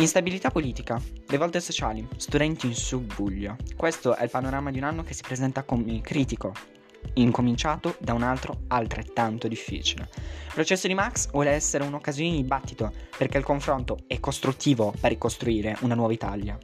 Instabilità politica, rivolte sociali, studenti in subbuglio. Questo è il panorama di un anno che si presenta come critico, incominciato da un altro altrettanto difficile. Il processo di Max vuole essere un'occasione di dibattito perché il confronto è costruttivo per ricostruire una nuova Italia.